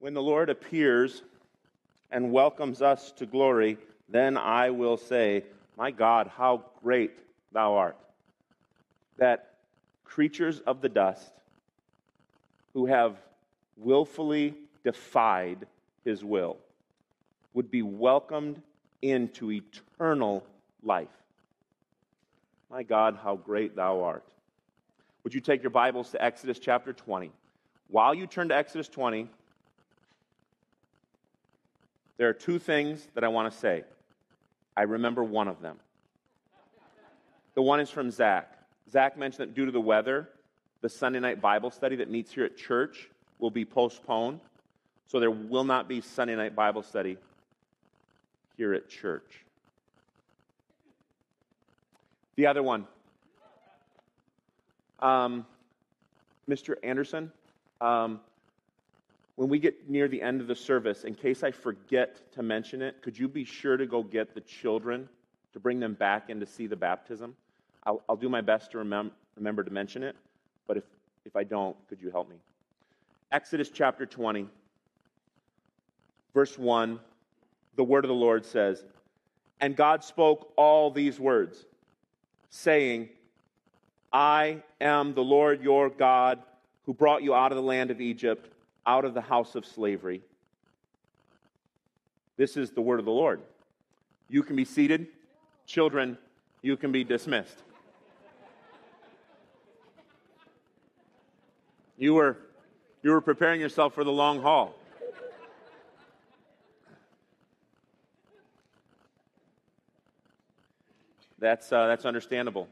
When the Lord appears and welcomes us to glory, then I will say, My God, how great thou art. That creatures of the dust who have willfully defied his will would be welcomed into eternal life. My God, how great thou art. Would you take your Bibles to Exodus chapter 20? While you turn to Exodus 20, there are two things that I want to say. I remember one of them. The one is from Zach. Zach mentioned that due to the weather, the Sunday night Bible study that meets here at church will be postponed. So there will not be Sunday night Bible study here at church. The other one, um, Mr. Anderson, um, when we get near the end of the service, in case I forget to mention it, could you be sure to go get the children to bring them back in to see the baptism? I'll, I'll do my best to remem- remember to mention it, but if, if I don't, could you help me? Exodus chapter 20, verse 1, the word of the Lord says, And God spoke all these words, saying, I am the Lord your God who brought you out of the land of Egypt out of the house of slavery. This is the word of the Lord. You can be seated. Children, you can be dismissed. You were, you were preparing yourself for the long haul. That's, uh, that's understandable.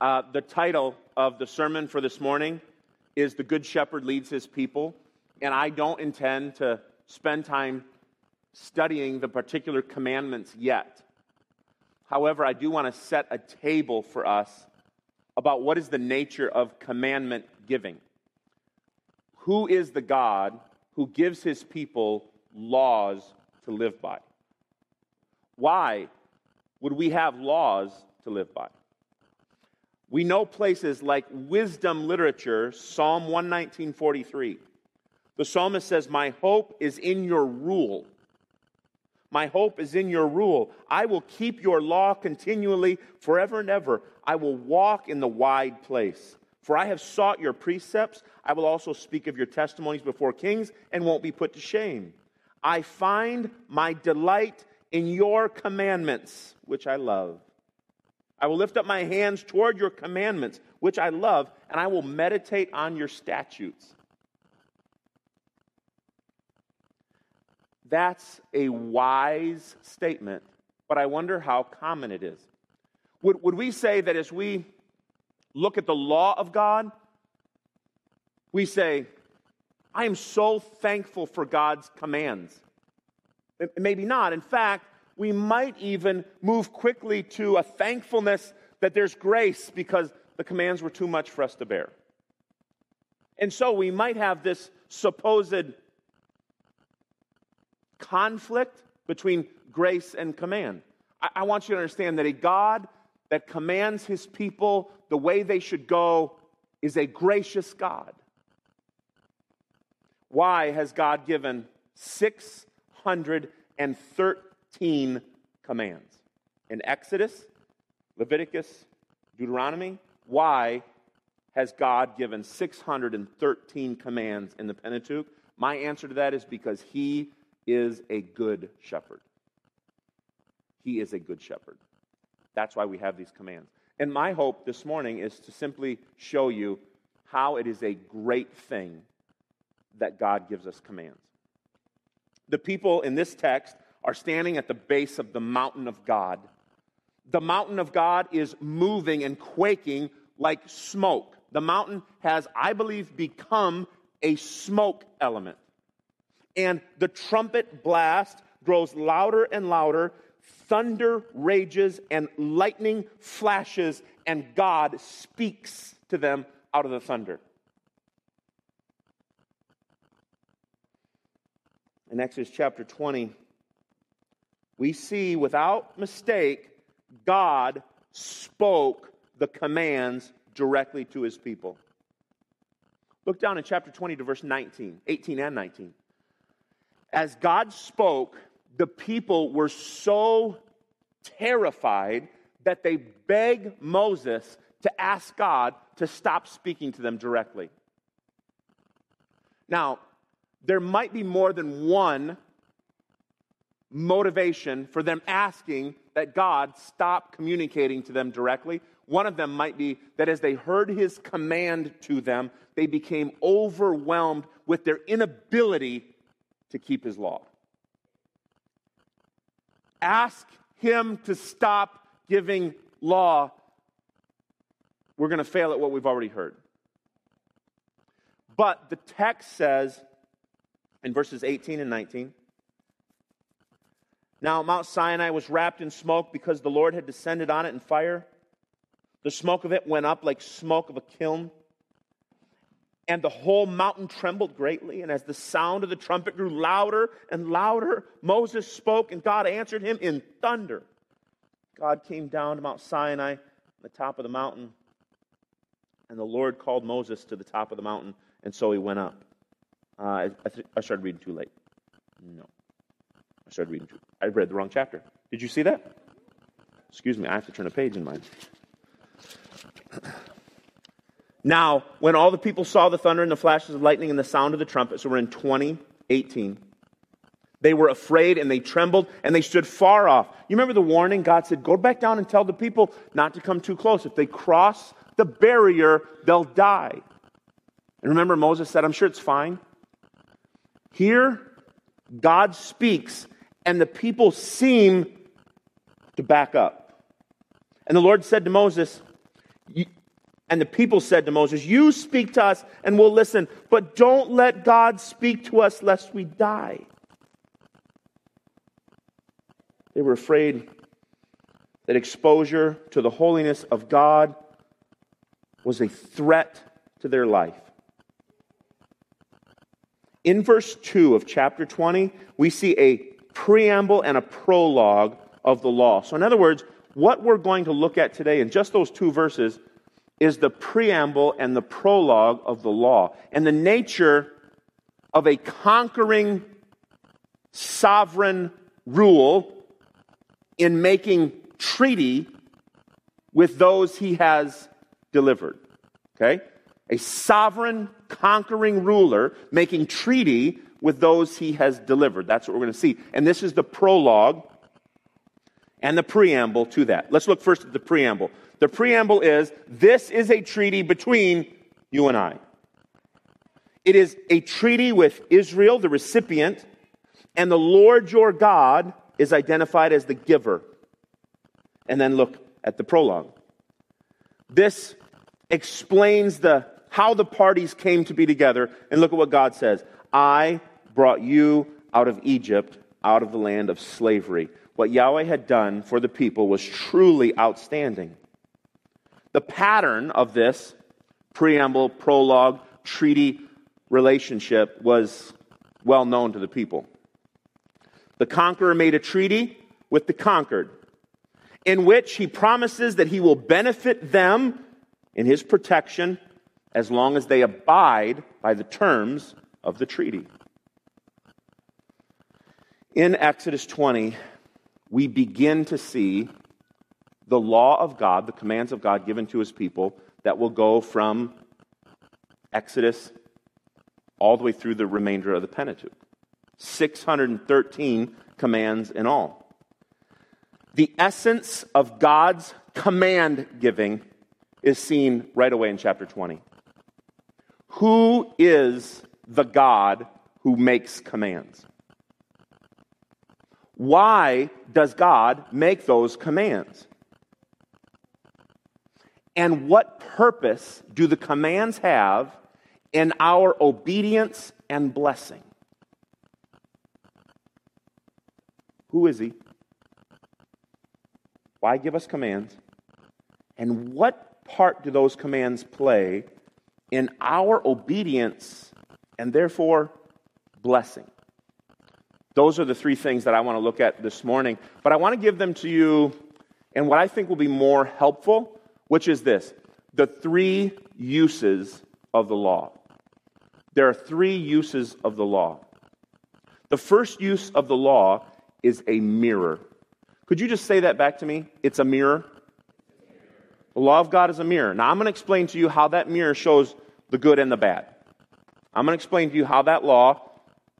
Uh, the title of the sermon for this morning is The Good Shepherd Leads His People. And I don't intend to spend time studying the particular commandments yet. However, I do want to set a table for us about what is the nature of commandment giving. Who is the God who gives his people laws to live by? Why would we have laws to live by? We know places like wisdom literature, Psalm 119:43. The psalmist says, "My hope is in your rule." My hope is in your rule. I will keep your law continually forever and ever. I will walk in the wide place. For I have sought your precepts. I will also speak of your testimonies before kings and won't be put to shame. I find my delight in your commandments, which I love. I will lift up my hands toward your commandments, which I love, and I will meditate on your statutes. That's a wise statement, but I wonder how common it is. Would, would we say that as we look at the law of God, we say, I am so thankful for God's commands? Maybe not. In fact, we might even move quickly to a thankfulness that there's grace because the commands were too much for us to bear. And so we might have this supposed conflict between grace and command. I, I, want you to understand that a God that commands his people the way they should go is a gracious God. Why has God given 613 13 commands. In Exodus, Leviticus, Deuteronomy, why has God given 613 commands in the Pentateuch? My answer to that is because He is a good shepherd. He is a good shepherd. That's why we have these commands. And my hope this morning is to simply show you how it is a great thing that God gives us commands. The people in this text are standing at the base of the mountain of God. The mountain of God is moving and quaking like smoke. The mountain has, I believe, become a smoke element. And the trumpet blast grows louder and louder, thunder rages, and lightning flashes, and God speaks to them out of the thunder. In Exodus chapter 20, we see without mistake God spoke the commands directly to his people. Look down in chapter 20 to verse 19, 18 and 19. As God spoke, the people were so terrified that they begged Moses to ask God to stop speaking to them directly. Now, there might be more than one motivation for them asking that God stop communicating to them directly. One of them might be that as they heard his command to them, they became overwhelmed with their inability to keep his law. Ask him to stop giving law. We're going to fail at what we've already heard. But the text says in verses 18 and 19 Now Mount Sinai was wrapped in smoke because the Lord had descended on it in fire. The smoke of it went up like smoke of a kiln. And the whole mountain trembled greatly. And as the sound of the trumpet grew louder and louder, Moses spoke, and God answered him in thunder. God came down to Mount Sinai, on the top of the mountain. And the Lord called Moses to the top of the mountain, and so he went up. Uh, I, I, th- I started reading too late. No. I started reading I read the wrong chapter. Did you see that? Excuse me, I have to turn a page in mine. Now, when all the people saw the thunder and the flashes of lightning and the sound of the trumpet, so we're in 2018, they were afraid and they trembled and they stood far off. You remember the warning? God said, Go back down and tell the people not to come too close. If they cross the barrier, they'll die. And remember, Moses said, I'm sure it's fine. Here, God speaks, and the people seem to back up. And the Lord said to Moses, and the people said to Moses, You speak to us and we'll listen, but don't let God speak to us lest we die. They were afraid that exposure to the holiness of God was a threat to their life. In verse 2 of chapter 20, we see a preamble and a prologue of the law. So, in other words, what we're going to look at today in just those two verses is the preamble and the prologue of the law and the nature of a conquering sovereign rule in making treaty with those he has delivered. Okay? A sovereign conquering ruler making treaty with those he has delivered. That's what we're going to see. And this is the prologue and the preamble to that. Let's look first at the preamble. The preamble is this is a treaty between you and I. It is a treaty with Israel, the recipient, and the Lord your God is identified as the giver. And then look at the prologue. This explains the how the parties came to be together and look at what God says. I brought you out of Egypt, out of the land of slavery. What Yahweh had done for the people was truly outstanding. The pattern of this preamble, prologue, treaty relationship was well known to the people. The conqueror made a treaty with the conquered, in which he promises that he will benefit them in his protection as long as they abide by the terms of the treaty. In Exodus 20, we begin to see the law of God, the commands of God given to his people, that will go from Exodus all the way through the remainder of the Pentateuch. 613 commands in all. The essence of God's command giving is seen right away in chapter 20. Who is the God who makes commands? Why does God make those commands? And what purpose do the commands have in our obedience and blessing? Who is He? Why give us commands? And what part do those commands play in our obedience and therefore blessing? Those are the three things that I want to look at this morning. But I want to give them to you and what I think will be more helpful which is this the three uses of the law. there are three uses of the law. The first use of the law is a mirror. Could you just say that back to me? It's a mirror. The law of God is a mirror. Now, I'm going to explain to you how that mirror shows the good and the bad. I'm going to explain to you how that law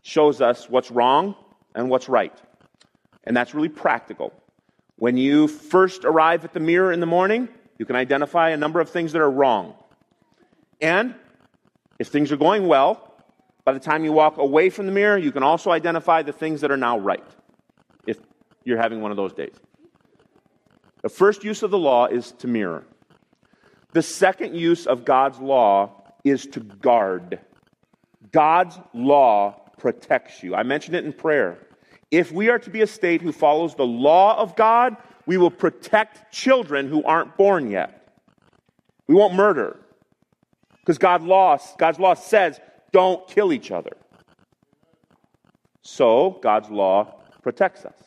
shows us what's wrong and what's right. And that's really practical. When you first arrive at the mirror in the morning, you can identify a number of things that are wrong. And if things are going well, by the time you walk away from the mirror, you can also identify the things that are now right, if you're having one of those days. The first use of the law is to mirror. The second use of God's law is to guard. God's law protects you. I mentioned it in prayer. If we are to be a state who follows the law of God, we will protect children who aren't born yet. We won't murder. Because God God's law says don't kill each other. So, God's law protects us.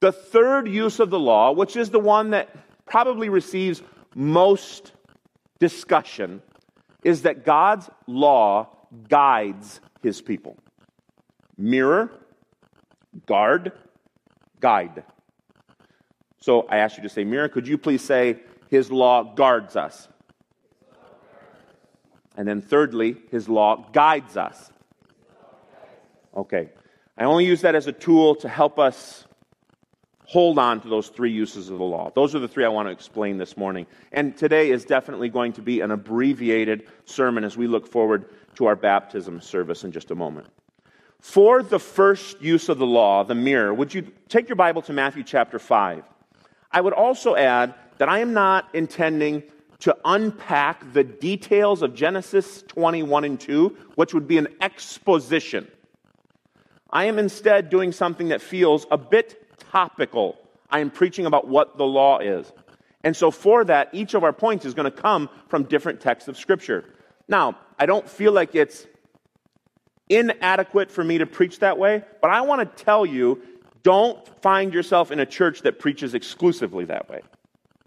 The third use of the law, which is the one that probably receives most discussion, is that God's law guides his people. Mirror, guard, guide. So I ask you to say mirror. Could you please say, His law guards us? And then thirdly, His law guides us. Okay. I only use that as a tool to help us hold on to those three uses of the law. Those are the three I want to explain this morning. And today is definitely going to be an abbreviated sermon as we look forward to our baptism service in just a moment. For the first use of the law, the mirror, would you take your Bible to Matthew chapter 5? I would also add that I am not intending to unpack the details of Genesis 21 and 2, which would be an exposition. I am instead doing something that feels a bit topical. I am preaching about what the law is. And so, for that, each of our points is going to come from different texts of Scripture. Now, I don't feel like it's inadequate for me to preach that way, but I want to tell you don't find yourself in a church that preaches exclusively that way,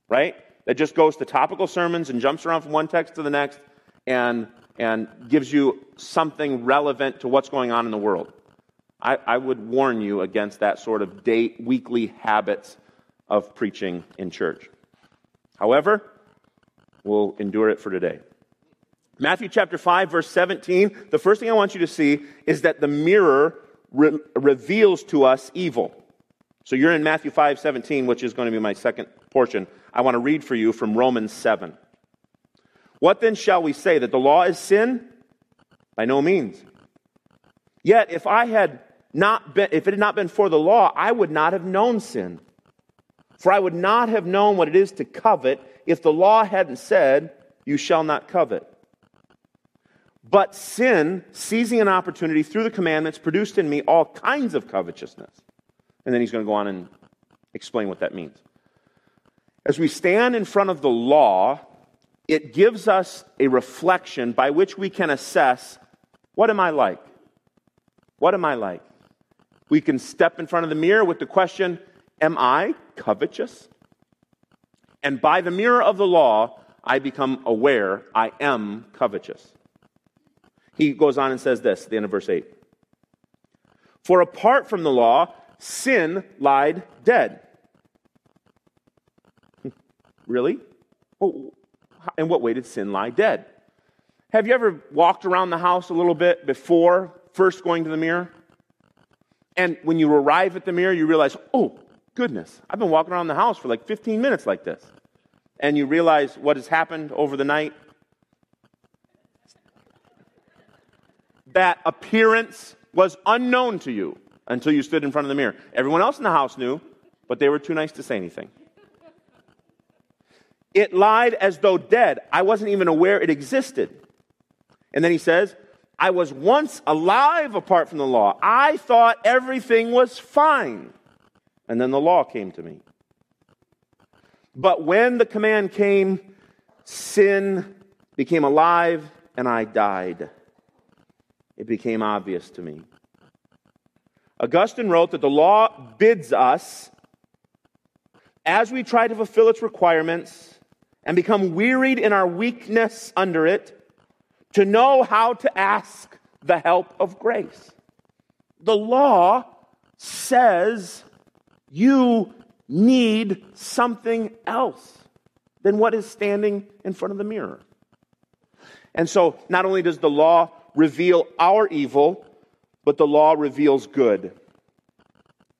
right? That just goes to topical sermons and jumps around from one text to the next and, and gives you something relevant to what's going on in the world. I, I would warn you against that sort of day, weekly habits of preaching in church. However, we'll endure it for today. Matthew chapter 5, verse 17, the first thing I want you to see is that the mirror re- reveals to us evil. So you're in Matthew 5, 17, which is going to be my second portion. I want to read for you from Romans 7. What then shall we say? That the law is sin? By no means. Yet, if I had not been, if it had not been for the law, I would not have known sin. For I would not have known what it is to covet if the law hadn't said, You shall not covet. But sin, seizing an opportunity through the commandments, produced in me all kinds of covetousness. And then he's going to go on and explain what that means. As we stand in front of the law, it gives us a reflection by which we can assess what am I like? What am I like? We can step in front of the mirror with the question Am I covetous? And by the mirror of the law, I become aware I am covetous. He goes on and says this at the end of verse 8 For apart from the law, sin lied dead. really? In what way did sin lie dead? Have you ever walked around the house a little bit before first going to the mirror? And when you arrive at the mirror, you realize, oh, goodness, I've been walking around the house for like 15 minutes like this. And you realize what has happened over the night that appearance was unknown to you until you stood in front of the mirror. Everyone else in the house knew, but they were too nice to say anything. It lied as though dead. I wasn't even aware it existed. And then he says, I was once alive apart from the law. I thought everything was fine. And then the law came to me. But when the command came, sin became alive and I died it became obvious to me. Augustine wrote that the law bids us, as we try to fulfill its requirements and become wearied in our weakness under it, to know how to ask the help of grace. The law says you need something else than what is standing in front of the mirror. And so, not only does the law reveal our evil, but the law reveals good.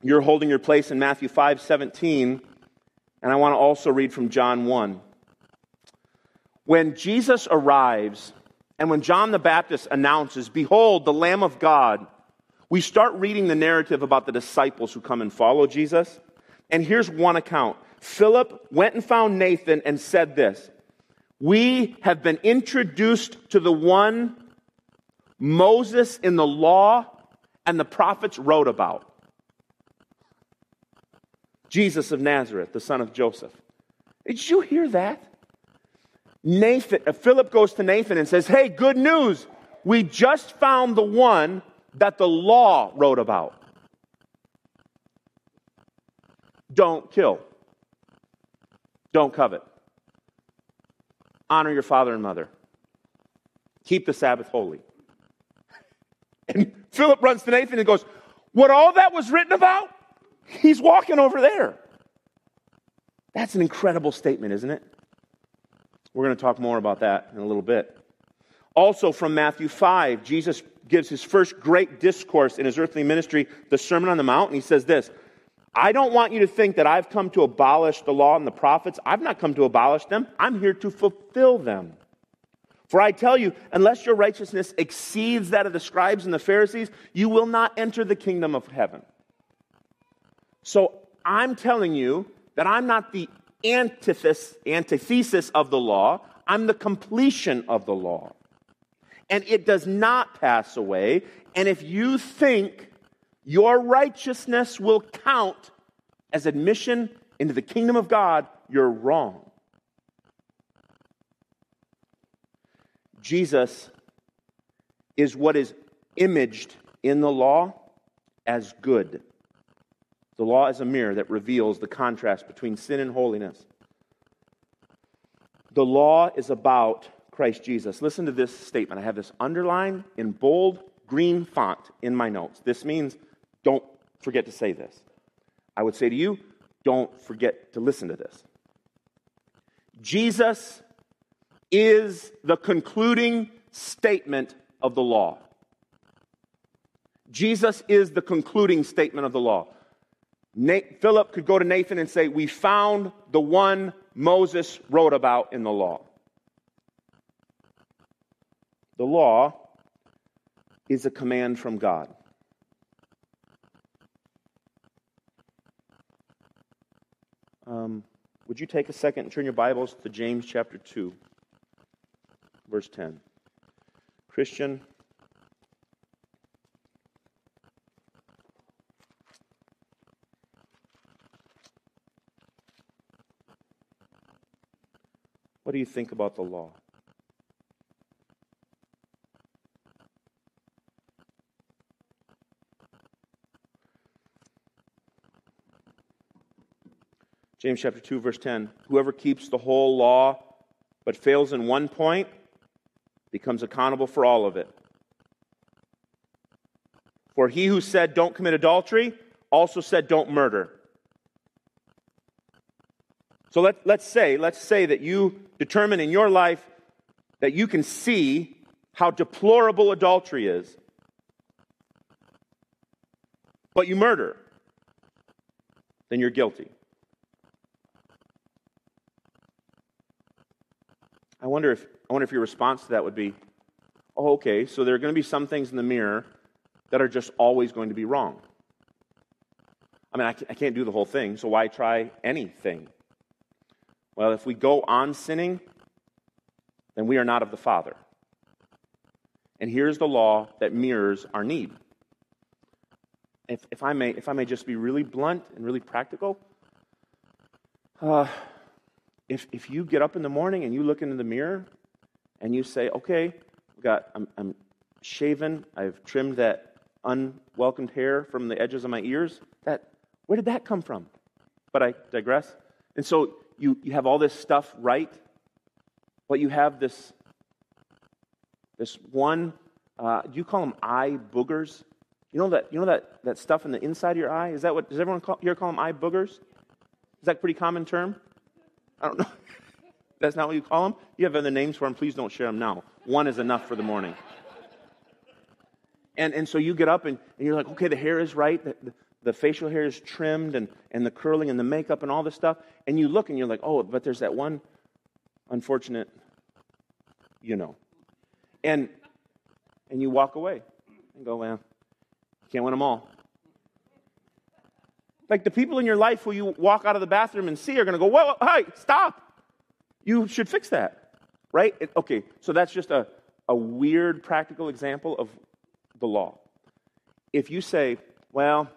You're holding your place in Matthew 5 17, and I want to also read from John 1. When Jesus arrives, and when John the Baptist announces, Behold, the Lamb of God, we start reading the narrative about the disciples who come and follow Jesus. And here's one account Philip went and found Nathan and said this We have been introduced to the one Moses in the law and the prophets wrote about Jesus of Nazareth, the son of Joseph. Did you hear that? Nathan, uh, Philip goes to Nathan and says, Hey, good news. We just found the one that the law wrote about. Don't kill. Don't covet. Honor your father and mother. Keep the Sabbath holy. And Philip runs to Nathan and goes, What all that was written about? He's walking over there. That's an incredible statement, isn't it? We're going to talk more about that in a little bit. Also, from Matthew 5, Jesus gives his first great discourse in his earthly ministry, the Sermon on the Mount, and he says this I don't want you to think that I've come to abolish the law and the prophets. I've not come to abolish them, I'm here to fulfill them. For I tell you, unless your righteousness exceeds that of the scribes and the Pharisees, you will not enter the kingdom of heaven. So I'm telling you that I'm not the antithesis, of the law, I'm the completion of the law. And it does not pass away. And if you think your righteousness will count as admission into the kingdom of God, you're wrong. Jesus is what is imaged in the law as good. The law is a mirror that reveals the contrast between sin and holiness. The law is about Christ Jesus. Listen to this statement. I have this underlined in bold green font in my notes. This means don't forget to say this. I would say to you, don't forget to listen to this. Jesus is the concluding statement of the law. Jesus is the concluding statement of the law. Nate, Philip could go to Nathan and say, We found the one Moses wrote about in the law. The law is a command from God. Um, would you take a second and turn your Bibles to James chapter 2, verse 10? Christian, What do you think about the law? James chapter 2 verse 10 Whoever keeps the whole law but fails in one point becomes accountable for all of it. For he who said don't commit adultery also said don't murder. So let, let's say, let's say that you determine in your life that you can see how deplorable adultery is, but you murder, then you're guilty. I wonder if I wonder if your response to that would be, "Oh, okay, so there are going to be some things in the mirror that are just always going to be wrong." I mean, I can't do the whole thing, so why try anything? Well, if we go on sinning, then we are not of the Father. And here's the law that mirrors our need. If, if, I, may, if I may just be really blunt and really practical, uh, if, if you get up in the morning and you look into the mirror and you say, okay, got, I'm, I'm shaven, I've trimmed that unwelcomed hair from the edges of my ears, that, where did that come from? But I digress. And so you, you have all this stuff right, but you have this This one, uh, do you call them eye boogers? You know that, you know that, that stuff in the inside of your eye? Is that what, does everyone call, here call them eye boogers? Is that a pretty common term? I don't know. That's not what you call them? You have other names for them. Please don't share them now. One is enough for the morning. And, and so you get up and, and you're like, okay, the hair is right. The, the, the facial hair is trimmed and, and the curling and the makeup and all this stuff. And you look and you're like, oh, but there's that one unfortunate, you know. And, and you walk away and go, well, can't win them all. Like the people in your life who you walk out of the bathroom and see are going to go, whoa, hey, stop. You should fix that, right? Okay, so that's just a, a weird practical example of the law. If you say, well,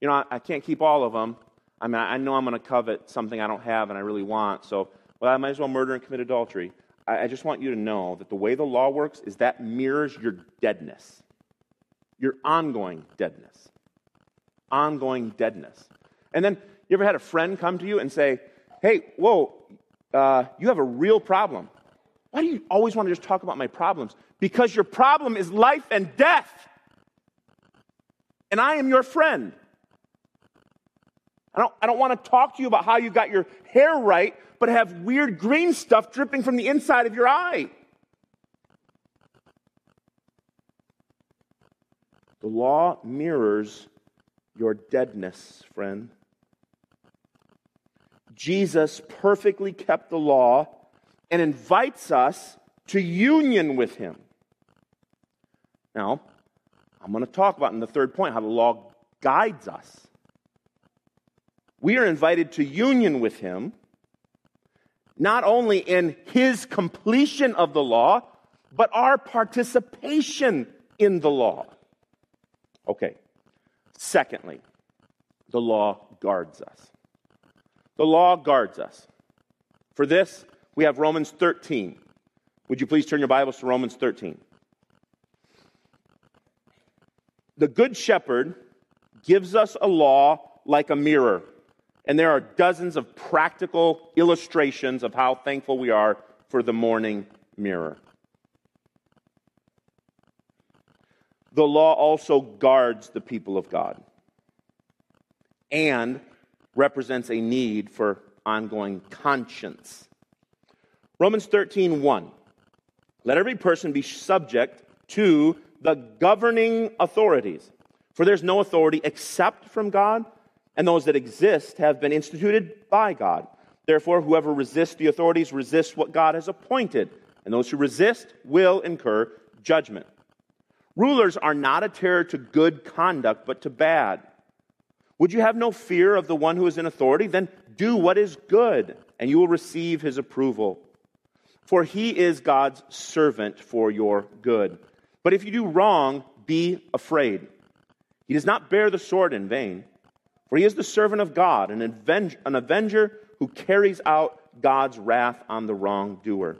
you know, I, I can't keep all of them. I mean, I know I'm going to covet something I don't have and I really want, so, well, I might as well murder and commit adultery. I, I just want you to know that the way the law works is that mirrors your deadness, your ongoing deadness. Ongoing deadness. And then, you ever had a friend come to you and say, hey, whoa, uh, you have a real problem. Why do you always want to just talk about my problems? Because your problem is life and death. And I am your friend. I don't, I don't want to talk to you about how you got your hair right, but have weird green stuff dripping from the inside of your eye. The law mirrors your deadness, friend. Jesus perfectly kept the law and invites us to union with him. Now, I'm going to talk about in the third point how the law guides us. We are invited to union with him, not only in his completion of the law, but our participation in the law. Okay. Secondly, the law guards us. The law guards us. For this, we have Romans 13. Would you please turn your Bibles to Romans 13? The Good Shepherd gives us a law like a mirror. And there are dozens of practical illustrations of how thankful we are for the morning mirror. The law also guards the people of God and represents a need for ongoing conscience. Romans 13, 1. Let every person be subject to the governing authorities. For there's no authority except from God, and those that exist have been instituted by God. Therefore, whoever resists the authorities resists what God has appointed, and those who resist will incur judgment. Rulers are not a terror to good conduct, but to bad. Would you have no fear of the one who is in authority? Then do what is good, and you will receive his approval. For he is God's servant for your good. But if you do wrong, be afraid. He does not bear the sword in vain, for he is the servant of God, an, avenger, an avenger who carries out God's wrath on the wrongdoer.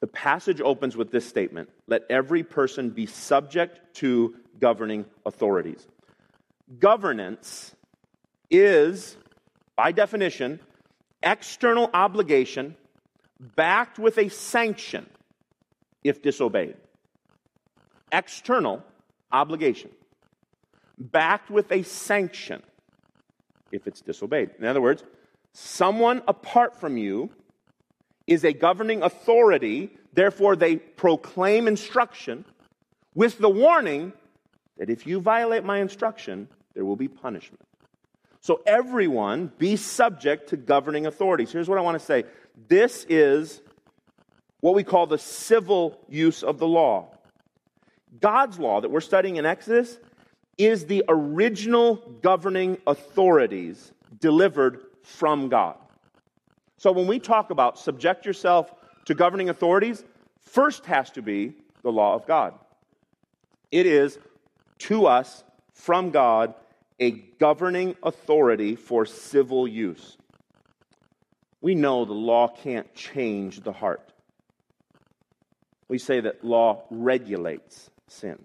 The passage opens with this statement Let every person be subject to governing authorities. Governance is, by definition, external obligation backed with a sanction if disobeyed. External obligation backed with a sanction if it's disobeyed. In other words, someone apart from you is a governing authority, therefore, they proclaim instruction with the warning that if you violate my instruction, there will be punishment. So, everyone be subject to governing authorities. Here's what I want to say this is what we call the civil use of the law. God's law that we're studying in Exodus is the original governing authorities delivered from God. So, when we talk about subject yourself to governing authorities, first has to be the law of God. It is to us from God a governing authority for civil use. We know the law can't change the heart. We say that law regulates sin,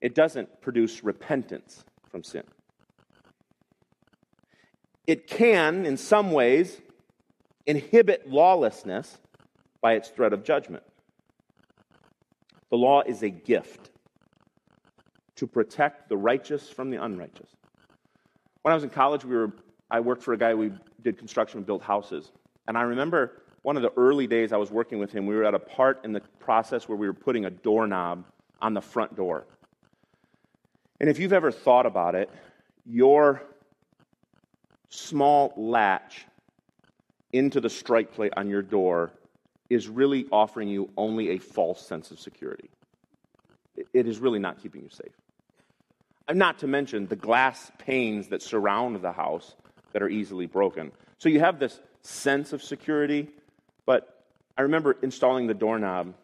it doesn't produce repentance from sin. It can, in some ways, inhibit lawlessness, by its threat of judgment. The law is a gift to protect the righteous from the unrighteous. When I was in college, we were, I worked for a guy, we did construction, and built houses. And I remember one of the early days I was working with him, we were at a part in the process where we were putting a doorknob on the front door. And if you've ever thought about it, your small latch into the strike plate on your door is really offering you only a false sense of security. It is really not keeping you safe. Not to mention the glass panes that surround the house that are easily broken. So you have this sense of security, but I remember installing the doorknob,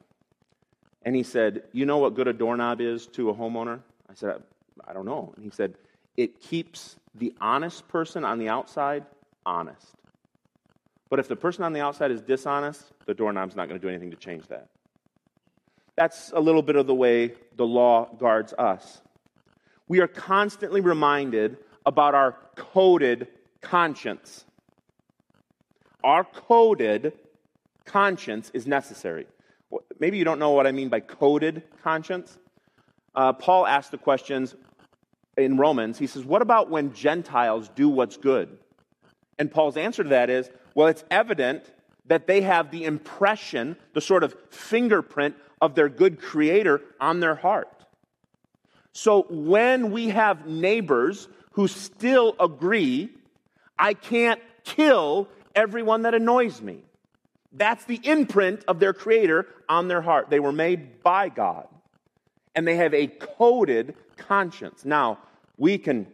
and he said, You know what good a doorknob is to a homeowner? I said, I don't know. And he said, It keeps the honest person on the outside honest. But if the person on the outside is dishonest, the doorknob's not going to do anything to change that. That's a little bit of the way the law guards us. We are constantly reminded about our coded conscience. Our coded conscience is necessary. Maybe you don't know what I mean by coded conscience. Uh, Paul asked the questions in Romans. He says, What about when Gentiles do what's good? And Paul's answer to that is, Well, it's evident that they have the impression, the sort of fingerprint of their good creator on their heart. So when we have neighbors who still agree, I can't kill everyone that annoys me. That's the imprint of their creator on their heart. They were made by God, and they have a coded conscience. Now, we can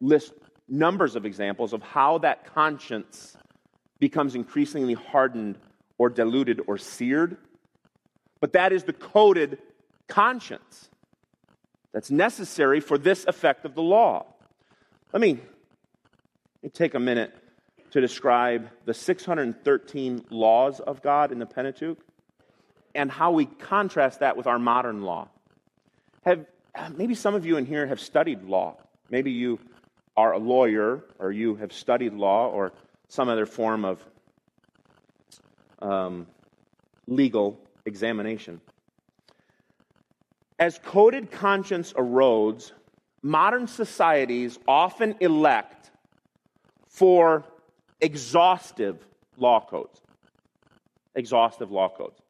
list numbers of examples of how that conscience becomes increasingly hardened or diluted or seared. But that is the coded conscience that's necessary for this effect of the law. Let me, let me take a minute to describe the 613 laws of God in the Pentateuch and how we contrast that with our modern law. Have, maybe some of you in here have studied law. Maybe you are a lawyer or you have studied law or some other form of um, legal examination. As coded conscience erodes, modern societies often elect for exhaustive law codes. Exhaustive law codes.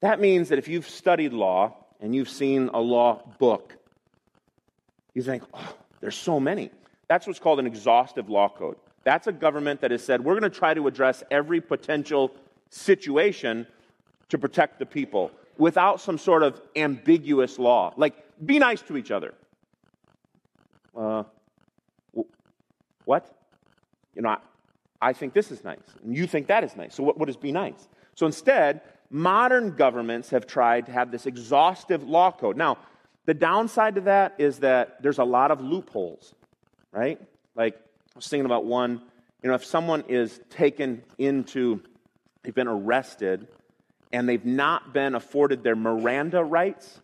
That means that if you've studied law and you've seen a law book, you think, oh, there's so many. That's what's called an exhaustive law code. That's a government that has said, we're going to try to address every potential situation to protect the people without some sort of ambiguous law. Like, be nice to each other. Uh, what? You know, I, I, think this is nice, and you think that is nice. So, what, what is be nice? So, instead, modern governments have tried to have this exhaustive law code. Now, the downside to that is that there's a lot of loopholes, right? Like, I was thinking about one, you know, if someone is taken into, they've been arrested, and they've not been afforded their Miranda rights,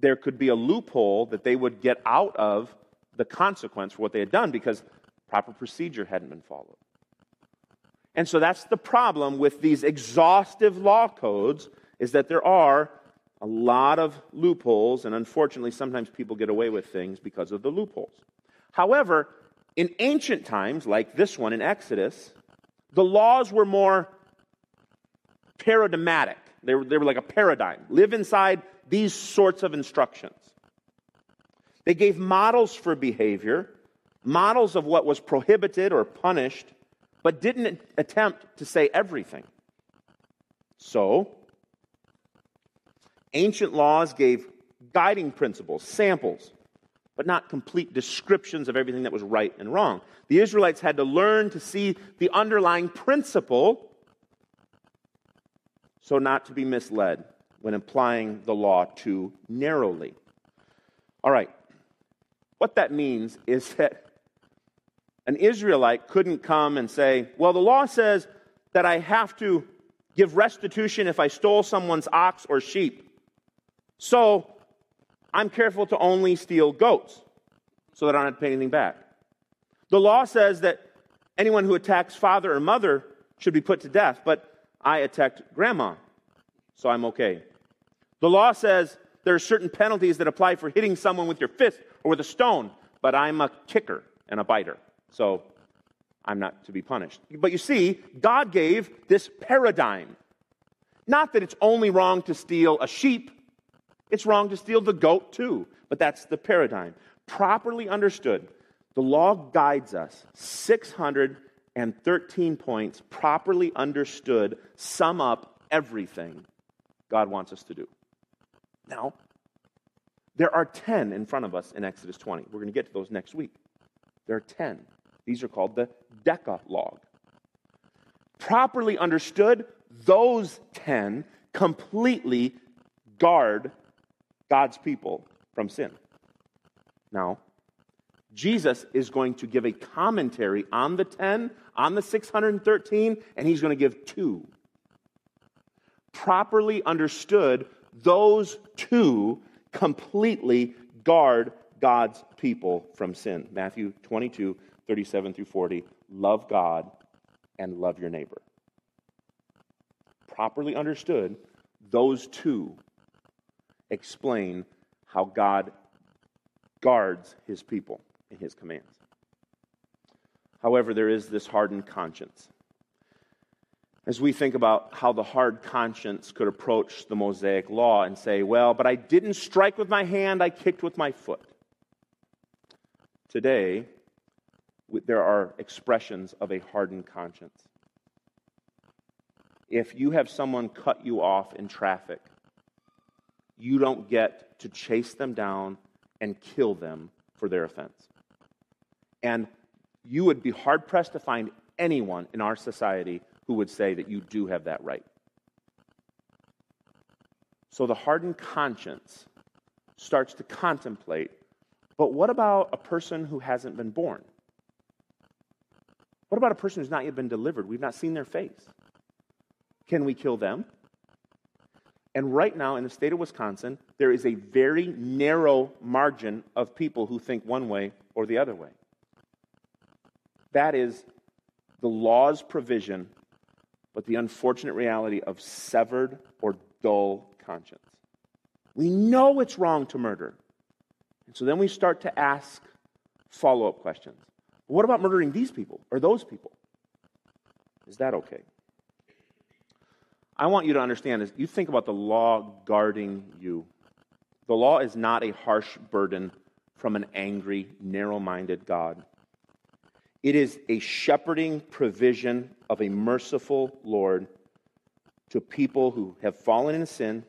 there could be a loophole that they would get out of the consequence for what they had done because proper procedure hadn't been followed. And so that's the problem with these exhaustive law codes is that there are a lot of loopholes and unfortunately sometimes people get away with things because of the loopholes. However, in ancient times like this one in Exodus, the laws were more paradigmatic. They were, they were like a paradigm. Live inside these sorts of instructions. They gave models for behavior, models of what was prohibited or punished, but didn't attempt to say everything. So, ancient laws gave guiding principles, samples, but not complete descriptions of everything that was right and wrong. The Israelites had to learn to see the underlying principle so not to be misled when applying the law too narrowly. All right, what that means is that an Israelite couldn't come and say, Well, the law says that I have to give restitution if I stole someone's ox or sheep. So I'm careful to only steal goats so that I don't have to pay anything back. The law says that anyone who attacks father or mother should be put to death, but I attacked grandma, so I'm okay. The law says there are certain penalties that apply for hitting someone with your fist or with a stone, but I'm a kicker and a biter, so I'm not to be punished. But you see, God gave this paradigm. Not that it's only wrong to steal a sheep, it's wrong to steal the goat too, but that's the paradigm. Properly understood, the law guides us. 613 points, properly understood, sum up everything God wants us to do. Now, there are 10 in front of us in Exodus 20. We're going to get to those next week. There are 10. These are called the Decalogue. Properly understood, those 10 completely guard God's people from sin. Now, Jesus is going to give a commentary on the 10, on the 613, and he's going to give two. Properly understood, those two completely guard God's people from sin. Matthew 22, 37 through 40. Love God and love your neighbor. Properly understood, those two explain how God guards his people and his commands. However, there is this hardened conscience. As we think about how the hard conscience could approach the Mosaic law and say, well, but I didn't strike with my hand, I kicked with my foot. Today, there are expressions of a hardened conscience. If you have someone cut you off in traffic, you don't get to chase them down and kill them for their offense. And you would be hard pressed to find anyone in our society who would say that you do have that right. So the hardened conscience starts to contemplate but what about a person who hasn't been born? What about a person who's not yet been delivered? We've not seen their face. Can we kill them? And right now, in the state of Wisconsin, there is a very narrow margin of people who think one way or the other way. That is the law's provision, but the unfortunate reality of severed or dull conscience. We know it's wrong to murder. And so then we start to ask follow up questions. What about murdering these people or those people? Is that okay? I want you to understand this. You think about the law guarding you. The law is not a harsh burden from an angry, narrow minded God. It is a shepherding provision of a merciful Lord to people who have fallen in sin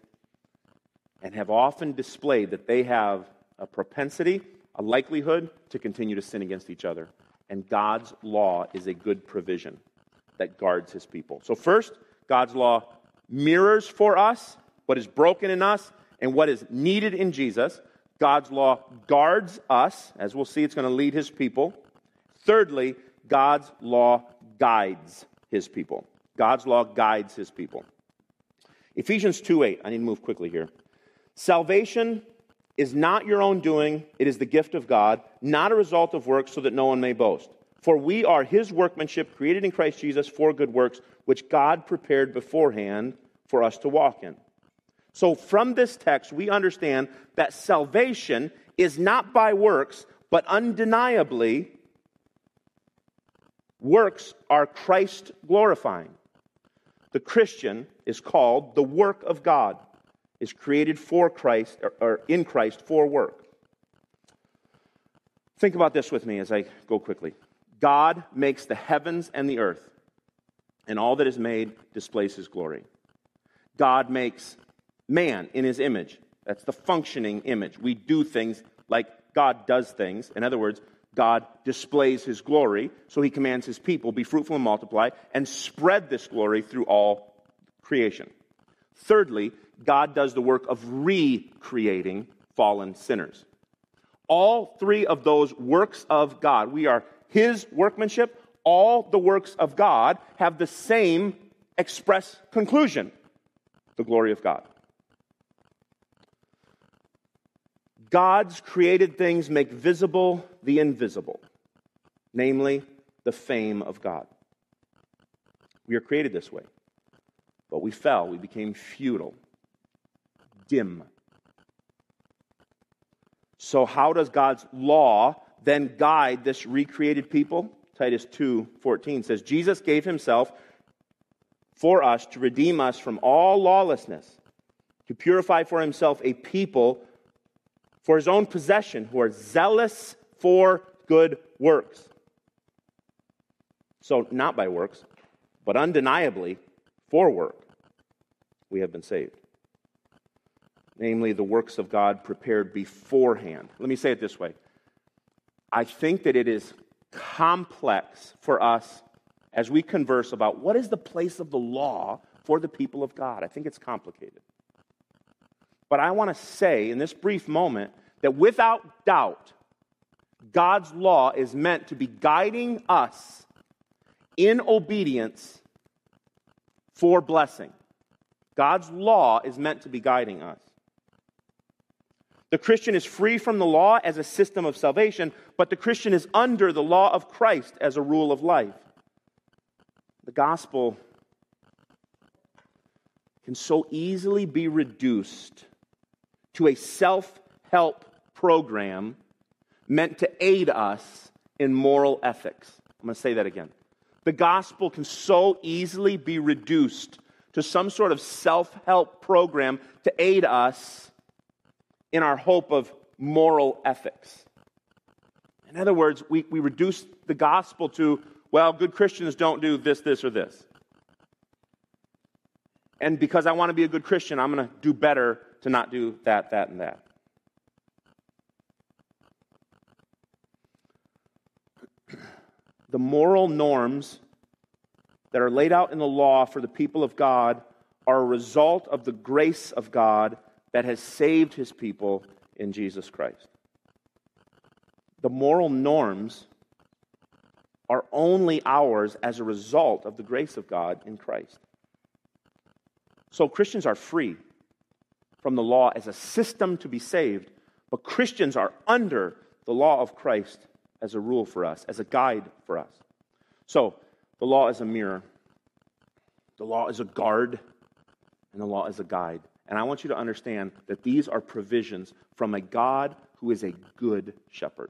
and have often displayed that they have a propensity, a likelihood to continue to sin against each other. And God's law is a good provision that guards his people. So, first, God's law mirrors for us what is broken in us and what is needed in Jesus. God's law guards us. As we'll see, it's going to lead his people. Thirdly, God's law guides his people. God's law guides his people. Ephesians 2 8. I need to move quickly here. Salvation is not your own doing, it is the gift of God, not a result of works, so that no one may boast. For we are his workmanship, created in Christ Jesus for good works, which God prepared beforehand for us to walk in. So, from this text, we understand that salvation is not by works, but undeniably, works are Christ glorifying. The Christian is called the work of God, is created for Christ, or, or in Christ for work. Think about this with me as I go quickly. God makes the heavens and the earth, and all that is made displays his glory. God makes man in his image. That's the functioning image. We do things like God does things. In other words, God displays his glory, so he commands his people be fruitful and multiply and spread this glory through all creation. Thirdly, God does the work of recreating fallen sinners. All three of those works of God, we are his workmanship, all the works of God have the same express conclusion the glory of God. God's created things make visible the invisible, namely the fame of God. We are created this way. But we fell, we became futile, dim. So, how does God's law then guide this recreated people? Titus 2:14 says Jesus gave himself for us to redeem us from all lawlessness, to purify for himself a people for his own possession who are zealous for good works. So, not by works, but undeniably for work, we have been saved. Namely, the works of God prepared beforehand. Let me say it this way I think that it is complex for us as we converse about what is the place of the law for the people of God. I think it's complicated. But I want to say in this brief moment that without doubt, God's law is meant to be guiding us in obedience for blessing. God's law is meant to be guiding us. The Christian is free from the law as a system of salvation, but the Christian is under the law of Christ as a rule of life. The gospel can so easily be reduced to a self help program meant to aid us in moral ethics. I'm going to say that again. The gospel can so easily be reduced to some sort of self help program to aid us in our hope of moral ethics. In other words, we, we reduce the gospel to, well, good Christians don't do this, this, or this. And because I want to be a good Christian, I'm going to do better to not do that, that, and that. The moral norms that are laid out in the law for the people of God are a result of the grace of God that has saved his people in Jesus Christ. The moral norms are only ours as a result of the grace of God in Christ. So Christians are free from the law as a system to be saved, but Christians are under the law of Christ as a rule for us, as a guide for us. So, the law is a mirror, the law is a guard, and the law is a guide. And I want you to understand that these are provisions from a God who is a good shepherd.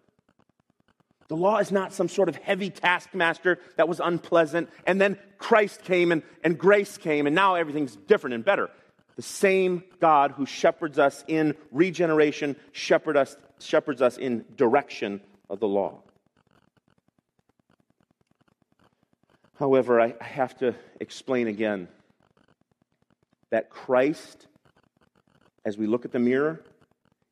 The law is not some sort of heavy taskmaster that was unpleasant, and then Christ came and, and grace came, and now everything's different and better. The same God who shepherds us in regeneration shepherd us, shepherds us in direction of the law. However, I have to explain again that Christ as we look at the mirror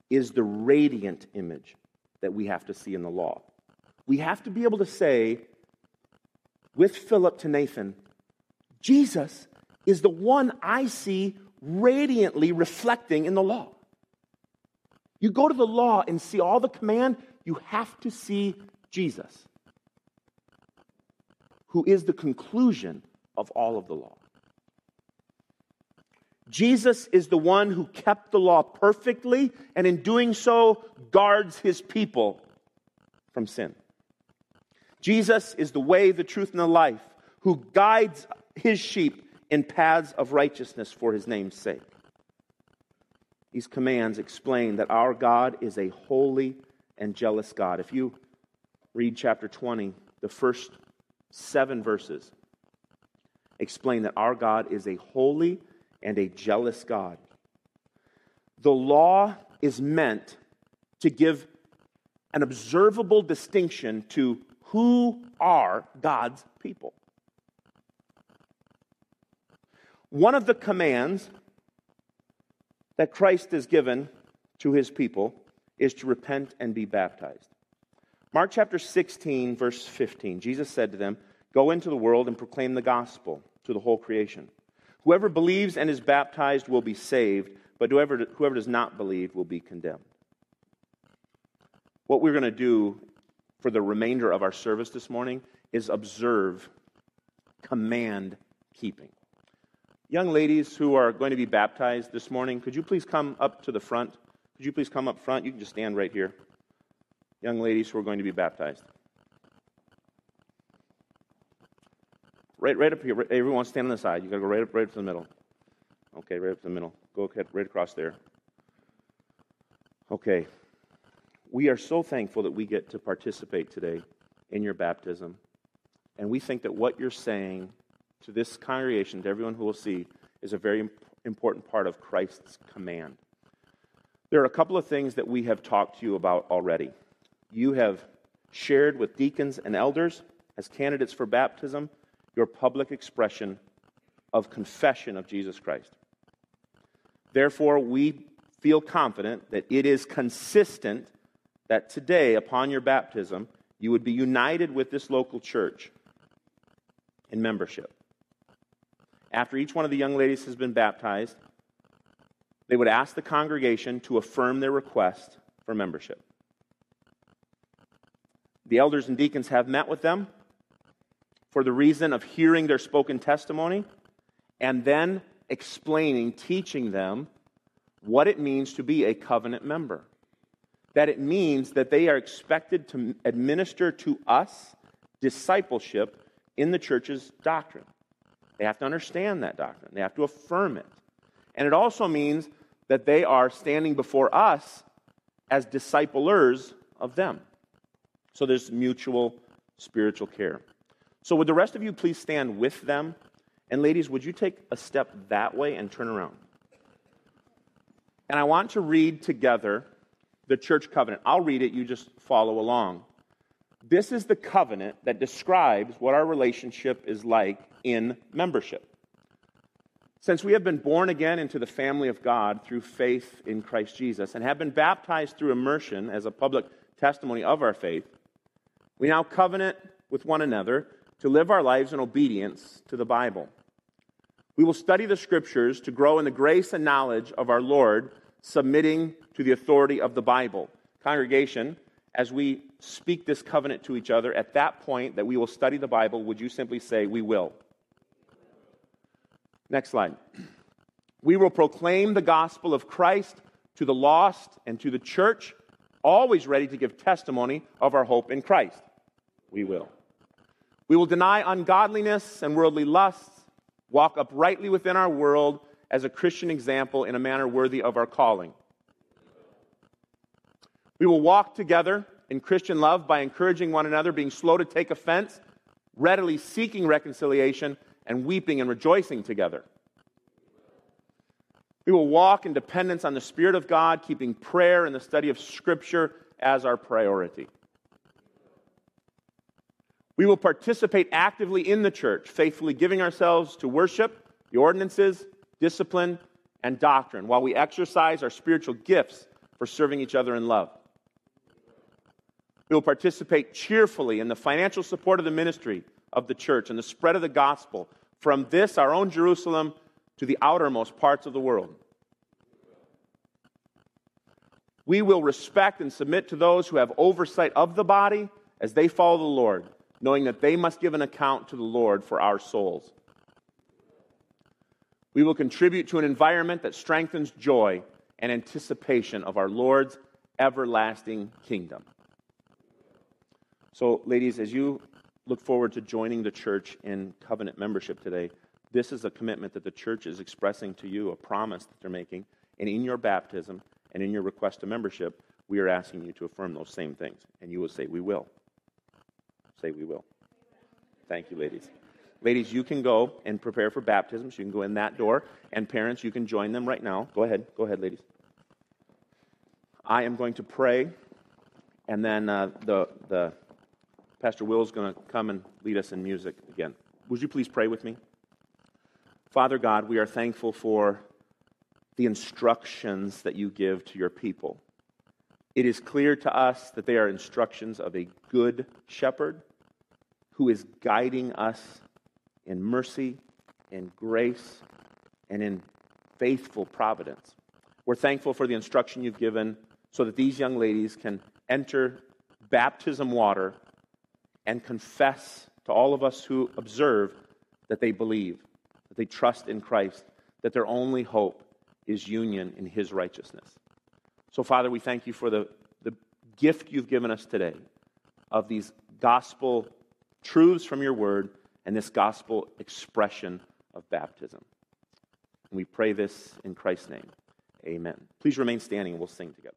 is the radiant image that we have to see in the law. We have to be able to say with Philip to Nathan, Jesus is the one I see radiantly reflecting in the law. You go to the law and see all the command, you have to see Jesus, who is the conclusion of all of the law. Jesus is the one who kept the law perfectly, and in doing so, guards his people from sin. Jesus is the way, the truth, and the life, who guides his sheep in paths of righteousness for his name's sake. These commands explain that our God is a holy and jealous God. If you read chapter 20, the first seven verses explain that our God is a holy and a jealous God. The law is meant to give an observable distinction to who are God's people. One of the commands that Christ has given to his people is to repent and be baptized. Mark chapter 16, verse 15, Jesus said to them, Go into the world and proclaim the gospel to the whole creation. Whoever believes and is baptized will be saved, but whoever, whoever does not believe will be condemned. What we're going to do for the remainder of our service this morning is observe command keeping. Young ladies who are going to be baptized this morning, could you please come up to the front? Could you please come up front? You can just stand right here. Young ladies who are going to be baptized. right, right up here. Everyone stand on the side. You got to go right up, right up to the middle. Okay, right up to the middle. Go ahead, right across there. Okay. We are so thankful that we get to participate today in your baptism. And we think that what you're saying to this congregation, to everyone who will see, is a very important part of Christ's command. There are a couple of things that we have talked to you about already. You have shared with deacons and elders as candidates for baptism your public expression of confession of Jesus Christ. Therefore, we feel confident that it is consistent that today, upon your baptism, you would be united with this local church in membership. After each one of the young ladies has been baptized, they would ask the congregation to affirm their request for membership. The elders and deacons have met with them for the reason of hearing their spoken testimony and then explaining, teaching them what it means to be a covenant member. That it means that they are expected to administer to us discipleship in the church's doctrine. They have to understand that doctrine, they have to affirm it. And it also means that they are standing before us as disciplers of them. So there's mutual spiritual care. So, would the rest of you please stand with them? And, ladies, would you take a step that way and turn around? And I want to read together the church covenant. I'll read it, you just follow along. This is the covenant that describes what our relationship is like in membership. Since we have been born again into the family of God through faith in Christ Jesus and have been baptized through immersion as a public testimony of our faith, we now covenant with one another to live our lives in obedience to the Bible. We will study the scriptures to grow in the grace and knowledge of our Lord, submitting to the authority of the Bible. Congregation, as we speak this covenant to each other, at that point that we will study the Bible, would you simply say, We will? Next slide. We will proclaim the gospel of Christ to the lost and to the church, always ready to give testimony of our hope in Christ. We will. We will deny ungodliness and worldly lusts, walk uprightly within our world as a Christian example in a manner worthy of our calling. We will walk together in Christian love by encouraging one another, being slow to take offense, readily seeking reconciliation, and weeping and rejoicing together. We will walk in dependence on the Spirit of God, keeping prayer and the study of Scripture as our priority. We will participate actively in the church, faithfully giving ourselves to worship, the ordinances, discipline, and doctrine, while we exercise our spiritual gifts for serving each other in love. We will participate cheerfully in the financial support of the ministry of the church and the spread of the gospel from this, our own Jerusalem, to the outermost parts of the world. We will respect and submit to those who have oversight of the body as they follow the Lord, knowing that they must give an account to the Lord for our souls. We will contribute to an environment that strengthens joy and anticipation of our Lord's everlasting kingdom. So, ladies, as you look forward to joining the church in covenant membership today, this is a commitment that the church is expressing to you, a promise that they're making. And in your baptism and in your request to membership, we are asking you to affirm those same things. And you will say, We will. Say, We will. Thank you, ladies. Ladies, you can go and prepare for baptism. So you can go in that door. And parents, you can join them right now. Go ahead. Go ahead, ladies. I am going to pray, and then uh, the, the Pastor Will is going to come and lead us in music again. Would you please pray with me? Father God, we are thankful for the instructions that you give to your people. It is clear to us that they are instructions of a good shepherd who is guiding us in mercy, in grace, and in faithful providence. We're thankful for the instruction you've given so that these young ladies can enter baptism water and confess to all of us who observe that they believe, that they trust in Christ, that their only hope is union in His righteousness. So, Father, we thank you for the, the gift you've given us today of these gospel truths from your word and this gospel expression of baptism. And we pray this in Christ's name. Amen. Please remain standing and we'll sing together.